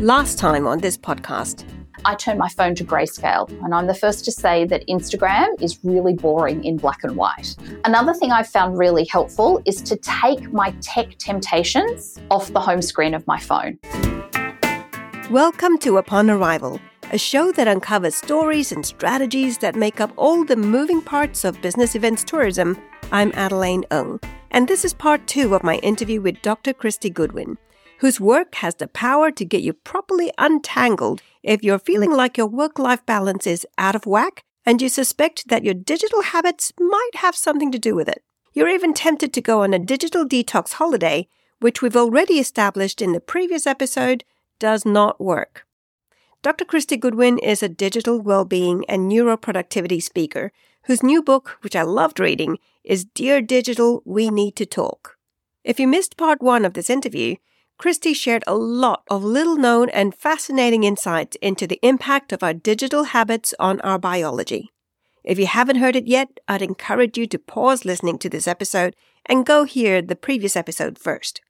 Last time on this podcast, I turn my phone to grayscale, and I'm the first to say that Instagram is really boring in black and white. Another thing I've found really helpful is to take my tech temptations off the home screen of my phone. Welcome to Upon Arrival, a show that uncovers stories and strategies that make up all the moving parts of business events tourism. I'm Adelaine Ung, and this is part two of my interview with Dr. Kristy Goodwin whose work has the power to get you properly untangled if you're feeling like your work life balance is out of whack and you suspect that your digital habits might have something to do with it. You're even tempted to go on a digital detox holiday, which we've already established in the previous episode does not work. Dr. Kristy Goodwin is a digital well-being and neuroproductivity speaker whose new book, which I loved reading, is Dear Digital, We Need to Talk. If you missed part one of this interview, Kristy shared a lot of little known and fascinating insights into the impact of our digital habits on our biology. If you haven't heard it yet, I'd encourage you to pause listening to this episode and go hear the previous episode first.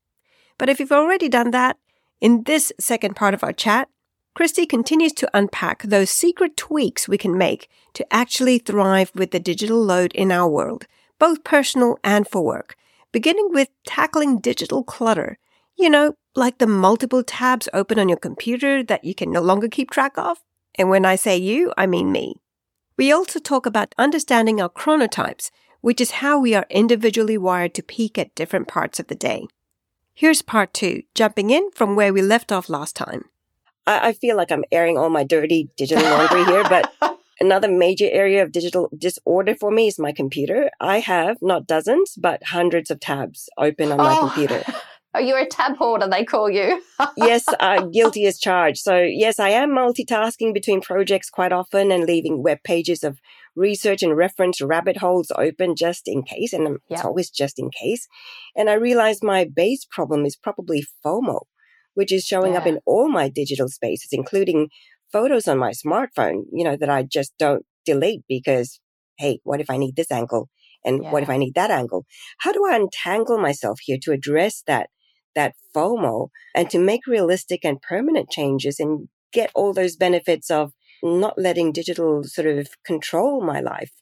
But if you've already done that, in this second part of our chat, Christy continues to unpack those secret tweaks we can make to actually thrive with the digital load in our world, both personal and for work, beginning with tackling digital clutter you know, like the multiple tabs open on your computer that you can no longer keep track of. And when I say you, I mean me. We also talk about understanding our chronotypes, which is how we are individually wired to peak at different parts of the day. Here's part two, jumping in from where we left off last time. I, I feel like I'm airing all my dirty digital laundry here, but another major area of digital disorder for me is my computer. I have not dozens, but hundreds of tabs open on my oh. computer. Oh, you're a tab hoarder, they call you. yes, uh, guilty as charged. So, yes, I am multitasking between projects quite often and leaving web pages of research and reference rabbit holes open just in case. And yep. it's always just in case. And I realized my base problem is probably FOMO, which is showing yeah. up in all my digital spaces, including photos on my smartphone, you know, that I just don't delete because, hey, what if I need this angle? And yeah. what if I need that angle? How do I untangle myself here to address that that FOMO and to make realistic and permanent changes and get all those benefits of not letting digital sort of control my life.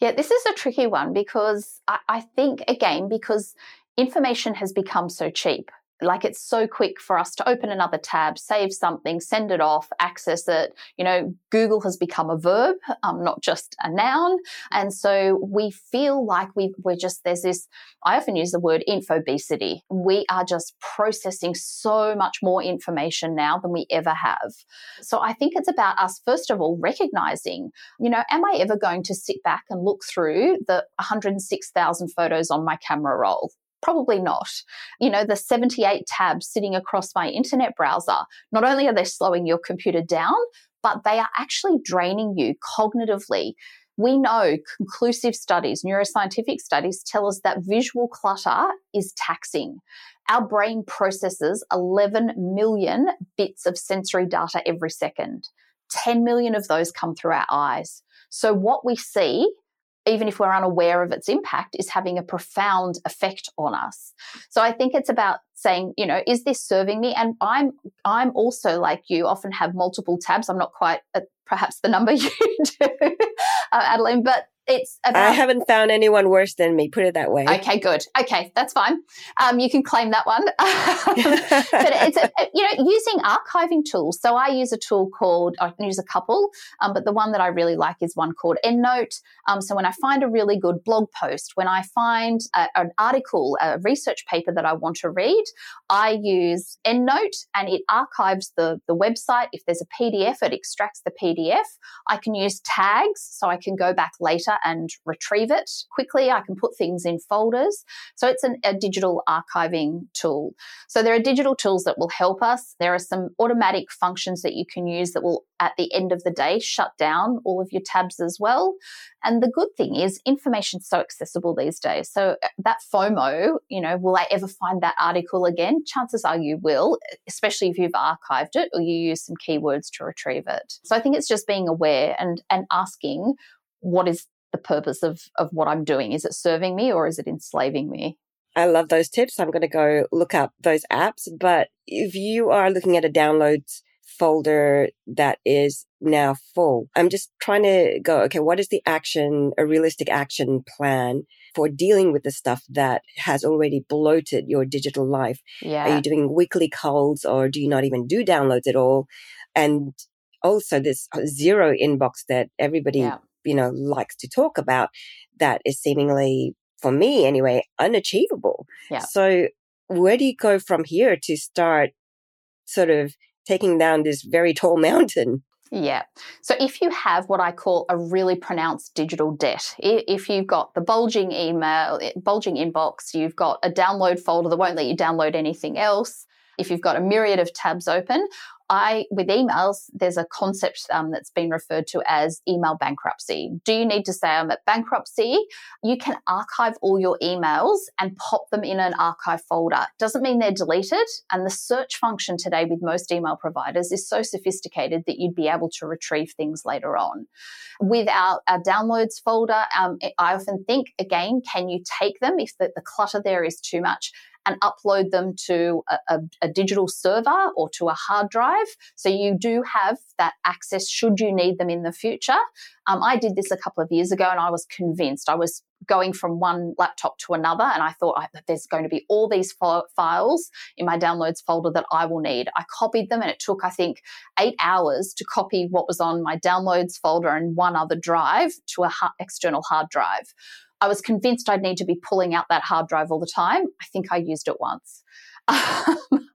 Yeah, this is a tricky one because I, I think, again, because information has become so cheap like it's so quick for us to open another tab, save something, send it off, access it. You know, Google has become a verb, um, not just a noun. And so we feel like we, we're just, there's this, I often use the word infobesity. We are just processing so much more information now than we ever have. So I think it's about us, first of all, recognizing, you know, am I ever going to sit back and look through the 106,000 photos on my camera roll? Probably not. You know, the 78 tabs sitting across my internet browser, not only are they slowing your computer down, but they are actually draining you cognitively. We know conclusive studies, neuroscientific studies tell us that visual clutter is taxing. Our brain processes 11 million bits of sensory data every second. 10 million of those come through our eyes. So, what we see even if we're unaware of its impact, is having a profound effect on us. So I think it's about saying, you know, is this serving me? And I'm I'm also like you, often have multiple tabs. I'm not quite at perhaps the number you do, uh, Adelaine, but it's about, I haven't found anyone worse than me. Put it that way. Okay, good. Okay, that's fine. Um, you can claim that one. but it's a, you know using archiving tools. So I use a tool called I can use a couple, um, but the one that I really like is one called EndNote. Um, so when I find a really good blog post, when I find a, an article, a research paper that I want to read, I use EndNote, and it archives the the website. If there's a PDF, it extracts the PDF. I can use tags, so I can go back later and retrieve it quickly. I can put things in folders. So it's an, a digital archiving tool. So there are digital tools that will help us. There are some automatic functions that you can use that will, at the end of the day, shut down all of your tabs as well. And the good thing is, information's so accessible these days. So uh, that FOMO, you know, will I ever find that article again? Chances are you will, especially if you've archived it or you use some keywords to retrieve it. So I think it's just being aware and and asking what is the purpose of of what I'm doing. Is it serving me or is it enslaving me? I love those tips. I'm going to go look up those apps. But if you are looking at a downloads folder that is now full. I'm just trying to go, okay, what is the action, a realistic action plan for dealing with the stuff that has already bloated your digital life? Yeah. Are you doing weekly calls or do you not even do downloads at all? And also this uh, zero inbox that everybody, yeah. You know, likes to talk about that is seemingly, for me anyway, unachievable. Yeah. So where do you go from here to start sort of taking down this very tall mountain. Yeah. So if you have what I call a really pronounced digital debt, if you've got the bulging email, bulging inbox, you've got a download folder that won't let you download anything else, if you've got a myriad of tabs open, I, with emails, there's a concept um, that's been referred to as email bankruptcy. Do you need to say I'm at bankruptcy? You can archive all your emails and pop them in an archive folder. Doesn't mean they're deleted. And the search function today with most email providers is so sophisticated that you'd be able to retrieve things later on. With our, our downloads folder, um, I often think, again, can you take them if the, the clutter there is too much? And upload them to a, a, a, digital server or to a hard drive. So you do have that access should you need them in the future. Um, I did this a couple of years ago and I was convinced. I was going from one laptop to another and I thought I, there's going to be all these files in my downloads folder that I will need. I copied them and it took, I think, eight hours to copy what was on my downloads folder and one other drive to a ha- external hard drive. I was convinced I'd need to be pulling out that hard drive all the time. I think I used it once. Um,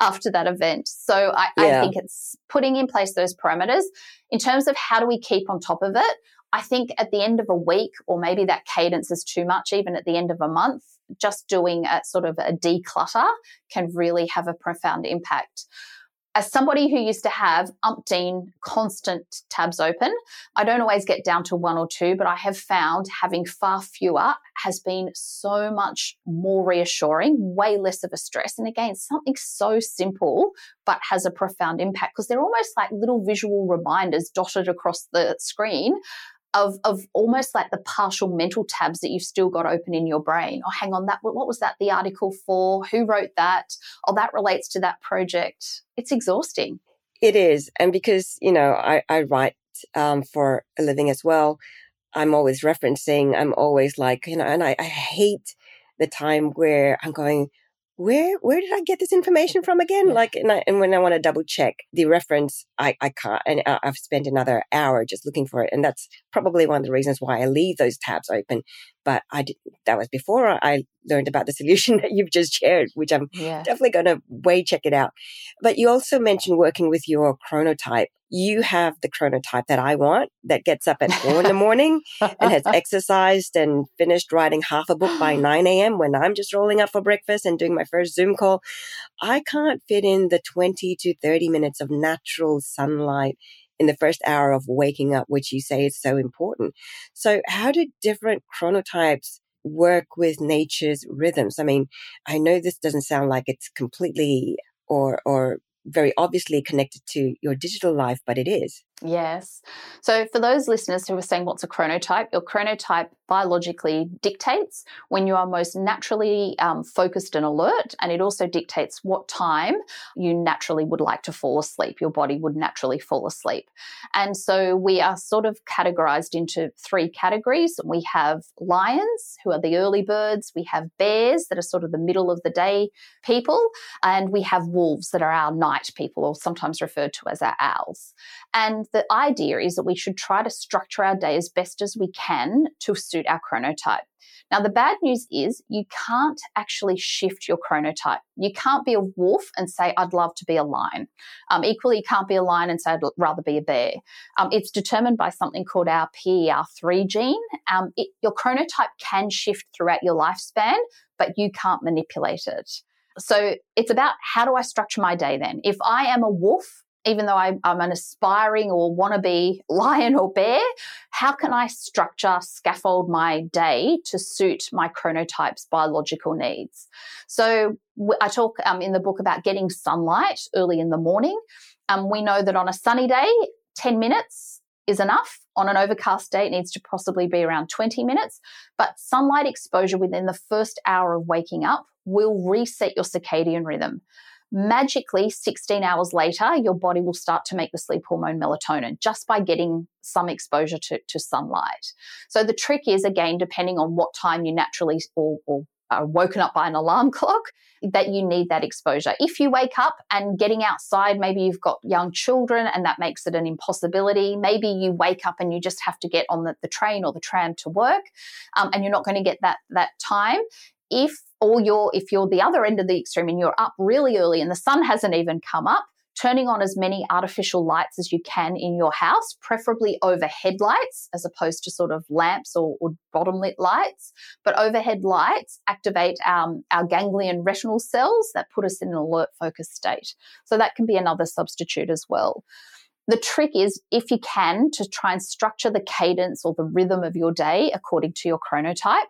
after that event. So I, yeah. I, think it's putting in place those parameters. In terms of how do we keep on top of it, I think at the end of a week, or maybe that cadence is too much, even at the end of a month, just doing a sort of a declutter can really have a profound impact as somebody who used to have umpteen constant tabs open, I don't always get down to one or two, but I have found having far fewer has been so much more reassuring, way less of a stress. And again, something so simple, but has a profound impact because they're almost like little visual reminders dotted across the screen of, of almost like the partial mental tabs that you've still got open in your brain. Oh, hang on, that what was that the article for? Who wrote that? Oh, that relates to that project. It's exhausting. It is, and because you know I, I write um, for a living as well, I'm always referencing. I'm always like you know, and I, I hate the time where I'm going where where did I get this information from again? Like, and, I, and when I want to double check the reference, I, I can't, and I've spent another hour just looking for it, and that's probably one of the reasons why I leave those tabs open. But I did, that was before I learned about the solution that you've just shared, which I'm yeah. definitely going to way check it out. But you also mentioned working with your chronotype. You have the chronotype that I want that gets up at four in the morning and has exercised and finished writing half a book by 9 a.m. when I'm just rolling up for breakfast and doing my first Zoom call. I can't fit in the 20 to 30 minutes of natural sunlight in the first hour of waking up, which you say is so important. So how do different chronotypes work with nature's rhythms? I mean, I know this doesn't sound like it's completely or, or very obviously connected to your digital life, but it is. Yes. So, for those listeners who are saying, What's a chronotype? Your chronotype biologically dictates when you are most naturally um, focused and alert, and it also dictates what time you naturally would like to fall asleep. Your body would naturally fall asleep. And so, we are sort of categorized into three categories. We have lions, who are the early birds, we have bears, that are sort of the middle of the day people, and we have wolves, that are our night people, or sometimes referred to as our owls. And the idea is that we should try to structure our day as best as we can to suit our chronotype. Now, the bad news is you can't actually shift your chronotype. You can't be a wolf and say, I'd love to be a lion. Um, equally, you can't be a lion and say, I'd rather be a bear. Um, it's determined by something called our PER3 gene. Um, it, your chronotype can shift throughout your lifespan, but you can't manipulate it. So it's about how do I structure my day then? If I am a wolf, even though I, am an aspiring or wannabe lion or bear, how can I structure, scaffold my day to suit my chronotype's biological needs? So I talk um, in the book about getting sunlight early in the morning. Um, we know that on a sunny day, 10 minutes is enough. On an overcast day, it needs to possibly be around 20 minutes. But sunlight exposure within the first hour of waking up will reset your circadian rhythm. Magically 16 hours later, your body will start to make the sleep hormone melatonin just by getting some exposure to, to sunlight. So the trick is, again, depending on what time you naturally or, or are woken up by an alarm clock, that you need that exposure. If you wake up and getting outside, maybe you've got young children and that makes it an impossibility. Maybe you wake up and you just have to get on the, the train or the tram to work um, and you're not going to get that, that time. If or you're if you're the other end of the extreme and you're up really early and the sun hasn't even come up, turning on as many artificial lights as you can in your house, preferably overhead lights as opposed to sort of lamps or, or bottom lit lights. But overhead lights activate um, our ganglion retinal cells that put us in an alert focus state. So that can be another substitute as well. The trick is, if you can, to try and structure the cadence or the rhythm of your day according to your chronotype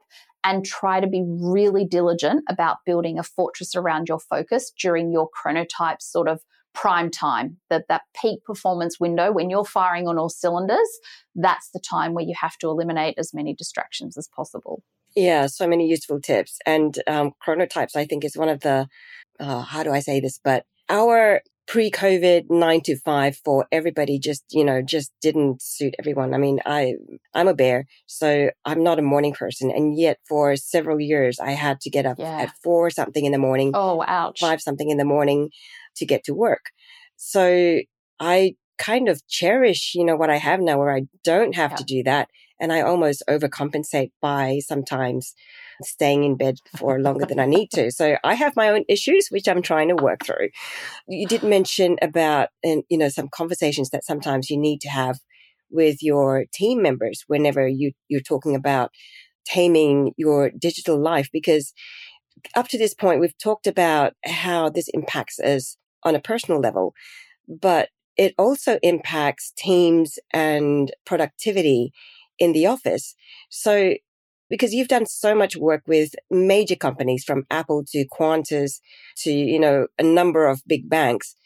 and try to be really diligent about building a fortress around your focus during your chronotype sort of prime time, that that peak performance window when you're firing on all cylinders, that's the time where you have to eliminate as many distractions as possible. Yeah, so many useful tips. And um, chronotypes, I think, is one of the, uh, how do I say this? But our pre-COVID nine to five for everybody just, you know, just didn't suit everyone. I mean, I, I'm a bear, so I'm not a morning person. And yet for several years, I had to get up yeah. at four something in the morning. Oh, ouch. Five something in the morning to get to work. So I kind of cherish, you know, what I have now where I don't have yeah. to do that. And I almost overcompensate by sometimes staying in bed for longer than I need to. So I have my own issues, which I'm trying to work through. You did mention about, and you know, some conversations that sometimes you need to have with your team members whenever you, you're talking about taming your digital life, because up to this point, we've talked about how this impacts us on a personal level, but it also impacts teams and productivity in the office. So because you've done so much work with major companies from Apple to Qantas to, you know, a number of big banks.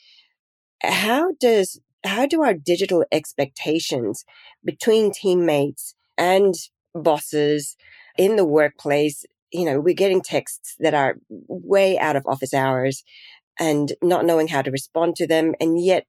How does, how do our digital expectations between teammates and bosses in the workplace, you know, we're getting texts that are way out of office hours and not knowing how to respond to them. And yet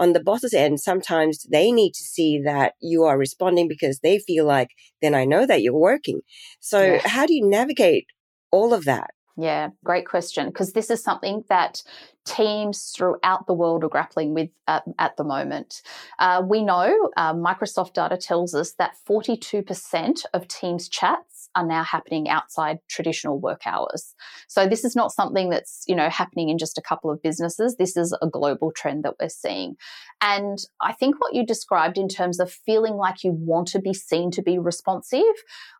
on the boss's end, sometimes they need to see that you are responding because they feel like, then I know that you're working. So yeah. how do you navigate all of that? Yeah, great question. Because this is something that teams throughout the world are grappling with uh, at the moment. Uh, we know uh, Microsoft data tells us that 42% of Teams chats are now happening outside traditional work hours. So this is not something that's, you know, happening in just a couple of businesses. This is a global trend that we're seeing. And I think what you described in terms of feeling like you want to be seen to be responsive,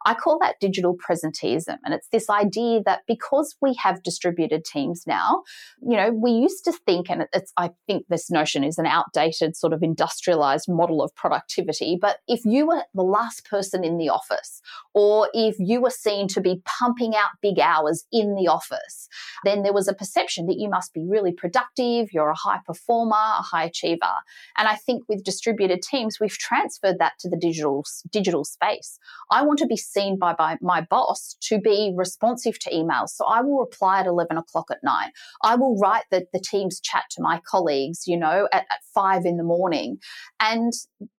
I call that digital presenteeism. And it's this idea that because we have distributed teams now, you know, we used to think, and it's, I think this notion is an outdated sort of industrialized model of productivity, but if you were the last person in the office, or if you were seen to be pumping out big hours in the office, then there was a perception that you must be really productive, you're a high performer, a high achiever. And I think with distributed teams, we've transferred that to the digital, digital space. I want to be seen by, by my boss to be responsive to emails. So I will reply at 11 o'clock at night. I will write the, the Teams chat to my colleagues, you know, at, at five in the morning. And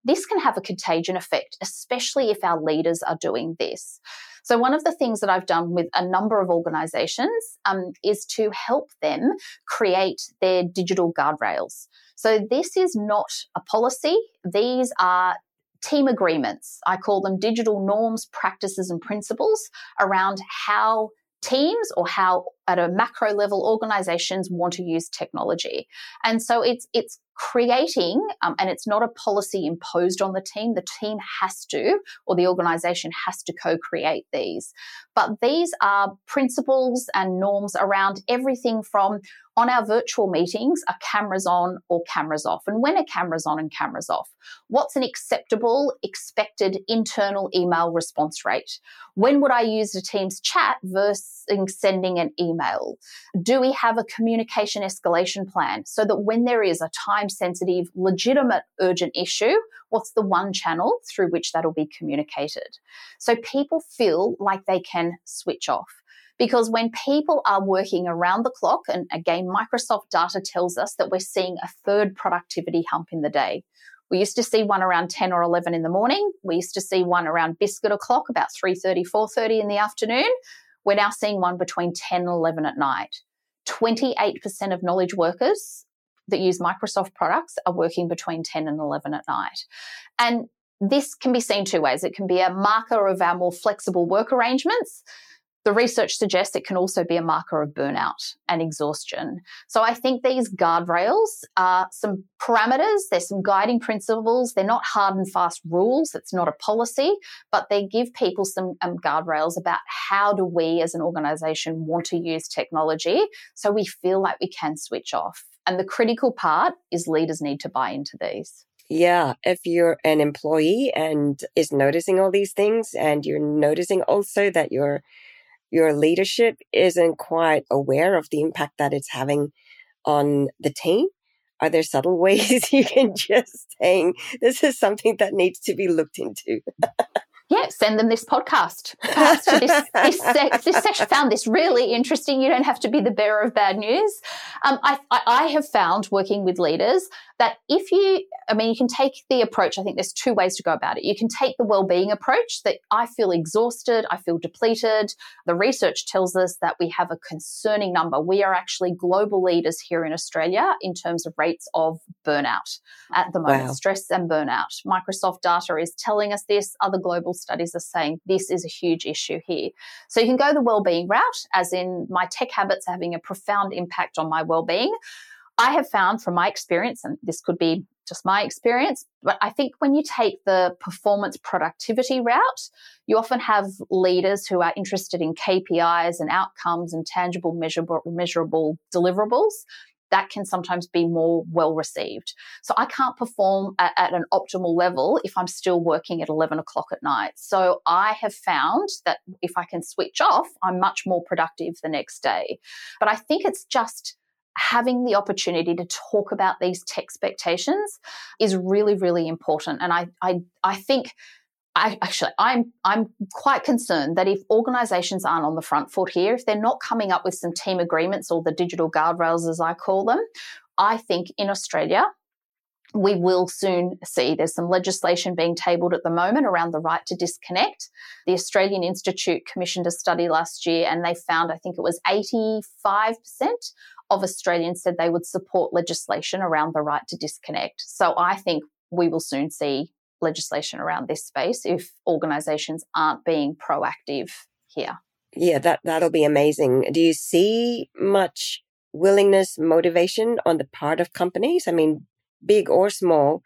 this can have a contagion effect, especially if our leaders are doing this. So, one of the things that I've done with a number of organizations um, is to help them create their digital guardrails. So, this is not a policy, these are team agreements. I call them digital norms, practices, and principles around how teams or how at a macro level organizations want to use technology. And so it's it's creating um, and it's not a policy imposed on the team. The team has to or the organization has to co-create these. But these are principles and norms around everything from on our virtual meetings are cameras on or cameras off? And when are cameras on and cameras off? What's an acceptable expected internal email response rate? When would i use a Teams chat versus sending an email do we have a communication escalation plan so that when there is a time sensitive legitimate urgent issue what's the one channel through which that'll be communicated so people feel like they can switch off Because when people are working around the clock, and again, Microsoft data tells us that we're seeing a third productivity hump in the day. We used to see one around 10 or 11 in the morning. We used to see one around biscuit o'clock, about 3.30, 4.30 in the afternoon. We're now seeing one between 10 and 11 at night. 28% of knowledge workers that use Microsoft products are working between 10 and 11 at night. And this can be seen two ways. It can be a marker of our more flexible work arrangements. The research suggests it can also be a marker of burnout and exhaustion. So I think these guardrails are some parameters, there's some guiding principles. They're not hard and fast rules, it's not a policy, but they give people some um, guardrails about how do we as an organization want to use technology so we feel like we can switch off. And the critical part is leaders need to buy into these. Yeah, if you're an employee and is noticing all these things and you're noticing also that your your leadership isn't quite aware of the impact that it's having on the team, are there subtle ways you can just saying this is something that needs to be looked into? yeah, send them this podcast. This, this, this section found this really interesting. You don't have to be the bearer of bad news. Um, I, I have found working with leaders that if you, I mean, you can take the approach, I think there's two ways to go about it. You can take the well-being approach that I feel exhausted, I feel depleted. The research tells us that we have a concerning number. We are actually global leaders here in Australia in terms of rates of burnout at the moment, wow. stress and burnout. Microsoft data is telling us this. Other global studies are saying this is a huge issue here. So you can go the well-being route, as in my tech habits are having a profound impact on my well-being. I have found from my experience, and this could be just my experience, but I think when you take the performance productivity route, you often have leaders who are interested in KPIs and outcomes and tangible, measurable, measurable deliverables. That can sometimes be more well received. So I can't perform at, at an optimal level if I'm still working at 11 o'clock at night. So I have found that if I can switch off, I'm much more productive the next day. But I think it's just having the opportunity to talk about these tech expectations is really, really important. And I, I, I think I actually I'm I'm quite concerned that if organizations aren't on the front foot here, if they're not coming up with some team agreements or the digital guardrails as I call them, I think in Australia we will soon see there's some legislation being tabled at the moment around the right to disconnect. The Australian Institute commissioned a study last year and they found I think it was 85% of Australians said they would support legislation around the right to disconnect. So I think we will soon see legislation around this space if organisations aren't being proactive here. Yeah, that that'll be amazing. Do you see much willingness, motivation on the part of companies? I mean, big or small,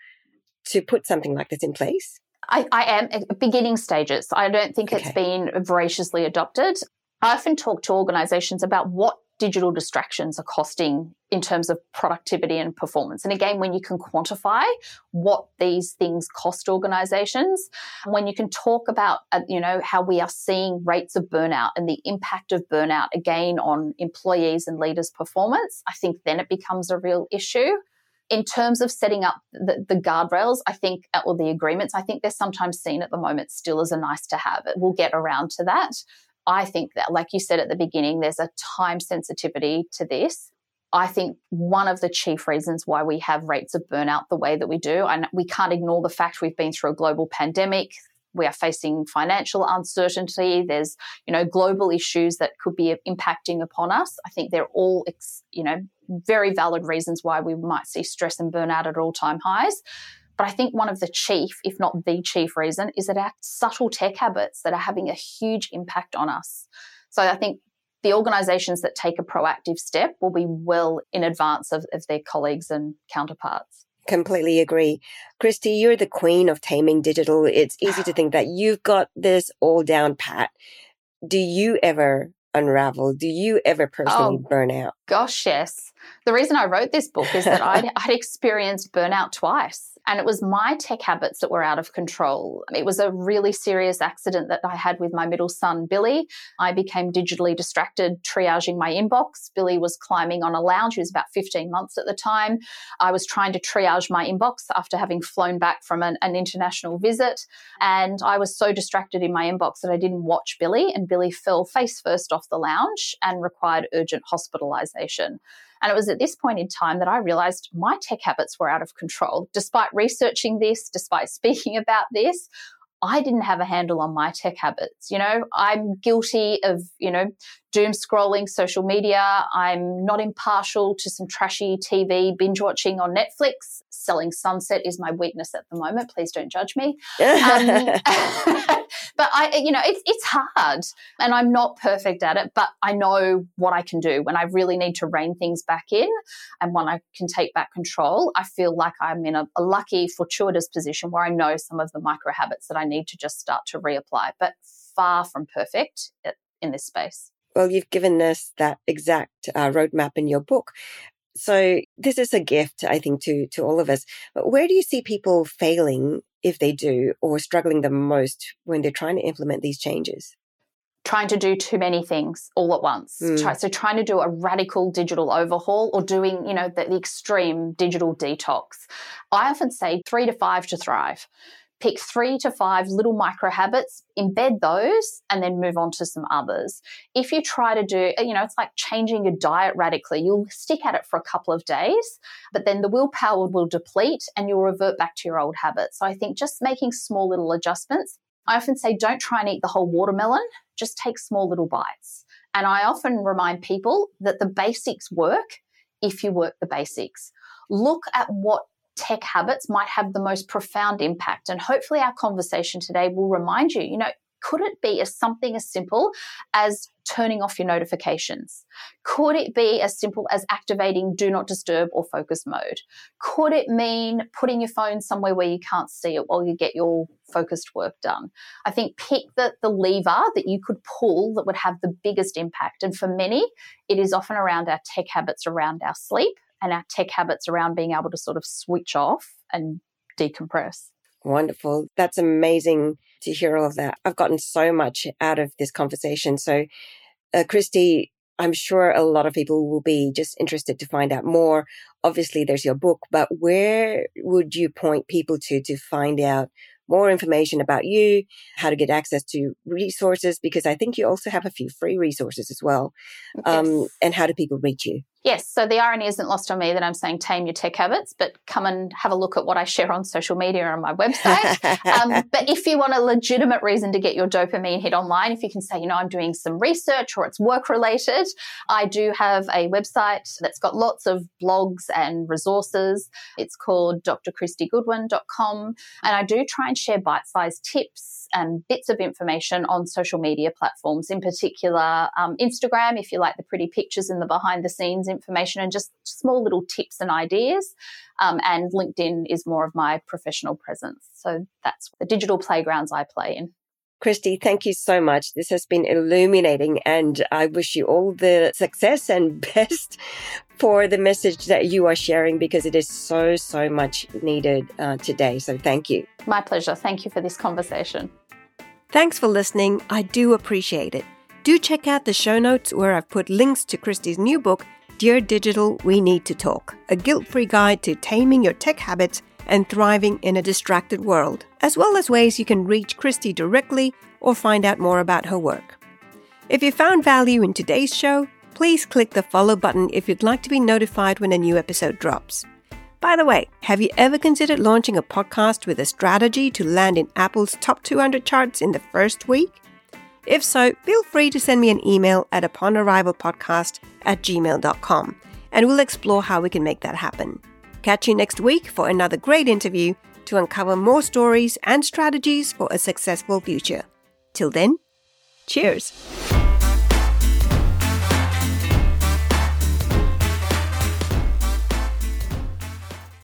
to put something like this in place? I, I am at beginning stages. I don't think okay. it's been voraciously adopted. I often talk to organizations about what digital distractions are costing in terms of productivity and performance. And again, when you can quantify what these things cost organizations, when you can talk about, uh, you know, how we are seeing rates of burnout and the impact of burnout again on employees and leaders' performance, I think then it becomes a real issue. In terms of setting up the, the guardrails, I think, uh, or the agreements, I think they're sometimes seen at the moment still as a nice to have. We'll get around to that. I think that, like you said at the beginning, there's a time sensitivity to this. I think one of the chief reasons why we have rates of burnout the way that we do, and we can't ignore the fact we've been through a global pandemic. We are facing financial uncertainty. There's, you know, global issues that could be impacting upon us. I think they're all, you know, very valid reasons why we might see stress and burnout at all time highs. But I think one of the chief, if not the chief reason, is that our subtle tech habits that are having a huge impact on us. So I think the organizations that take a proactive step will be well in advance of, of their colleagues and counterparts. Completely agree. Kristy, you're the queen of taming digital. It's easy to think that you've got this all down pat. Do you ever unravel? Do you ever personally oh, burn out? Gosh, yes. The reason I wrote this book is that I'd, I'd experienced burnout twice. And it was my tech habits that were out of control. It was a really serious accident that I had with my middle son, Billy. I became digitally distracted triaging my inbox. Billy was climbing on a lounge. He was about 15 months at the time. I was trying to triage my inbox after having flown back from an, an international visit. And I was so distracted in my inbox that I didn't watch Billy. And Billy fell face first off the lounge and required urgent hospitalization. And it was at this point in time that I realized my tech habits were out of control. Despite researching this, despite speaking about this, I didn't have a handle on my tech habits. You know, I'm guilty of, you know, doom scrolling social media. I'm not impartial to some trashy TV binge watching on Netflix. Selling Sunset is my weakness at the moment. Please don't judge me. Um, but I, you know, it's it's hard, and I'm not perfect at it. But I know what I can do when I really need to rein things back in, and when I can take back control. I feel like I'm in a, a lucky, fortuitous position where I know some of the micro habits that I need to just start to reapply. But far from perfect in this space. Well, you've given us that exact uh, roadmap in your book. So this is a gift, I think, to to all of us. But where do you see people failing if they do, or struggling the most when they're trying to implement these changes? Trying to do too many things all at once. Mm. So trying to do a radical digital overhaul or doing, you know, the, the extreme digital detox. I often say three to five to thrive pick three to five little micro habits, embed those, and then move on to some others. If you try to do, you know, it's like changing your diet radically. You'll stick at it for a couple of days, but then the willpower will deplete and you'll revert back to your old habits. So I think just making small little adjustments. I often say don't try and eat the whole watermelon, just take small little bites. And I often remind people that the basics work if you work the basics. Look at what tech habits might have the most profound impact. And hopefully, our conversation today will remind you, you know, could it be as something as simple as turning off your notifications? Could it be as simple as activating do not disturb or focus mode? Could it mean putting your phone somewhere where you can't see it while you get your focused work done? I think pick the, the lever that you could pull that would have the biggest impact. And for many, it is often around our tech habits around our sleep and our tech habits around being able to sort of switch off and decompress. Wonderful. That's amazing to hear all of that. I've gotten so much out of this conversation. So, uh, Kristy, I'm sure a lot of people will be just interested to find out more. Obviously, there's your book, but where would you point people to to find out more information about you, how to get access to resources? Because I think you also have a few free resources as well. Um, and how do people reach you? Yes, so the irony isn't lost on me that I'm saying tame your tech habits, but come and have a look at what I share on social media or on my website. um, but if you want a legitimate reason to get your dopamine hit online, if you can say, you know, I'm doing some research or it's work related, I do have a website that's got lots of blogs and resources. It's called drkristygoodwin.com. And I do try and share bite sized tips and bits of information on social media platforms, in particular um, Instagram, if you like the pretty pictures and the behind the scenes information and just small little tips and ideas. Um, and LinkedIn is more of my professional presence. So that's the digital playgrounds I play in. Kristy, thank you so much. This has been illuminating, and I wish you all the success and best for the message that you are sharing because it is so, so much needed uh, today. So, thank you. My pleasure. Thank you for this conversation. Thanks for listening. I do appreciate it. Do check out the show notes where I've put links to Kristy's new book, Dear Digital, We Need to Talk, a guilt free guide to taming your tech habits and thriving in a distracted world, as well as ways you can reach Kristy directly or find out more about her work. If you found value in today's show, please click the follow button if you'd like to be notified when a new episode drops. By the way, have you ever considered launching a podcast with a strategy to land in Apple's top 200 charts in the first week? If so, feel free to send me an email at uponarrivalpodcast at gmail.com and we'll explore how we can make that happen. Catch you next week for another great interview to uncover more stories and strategies for a successful future. Till then, cheers!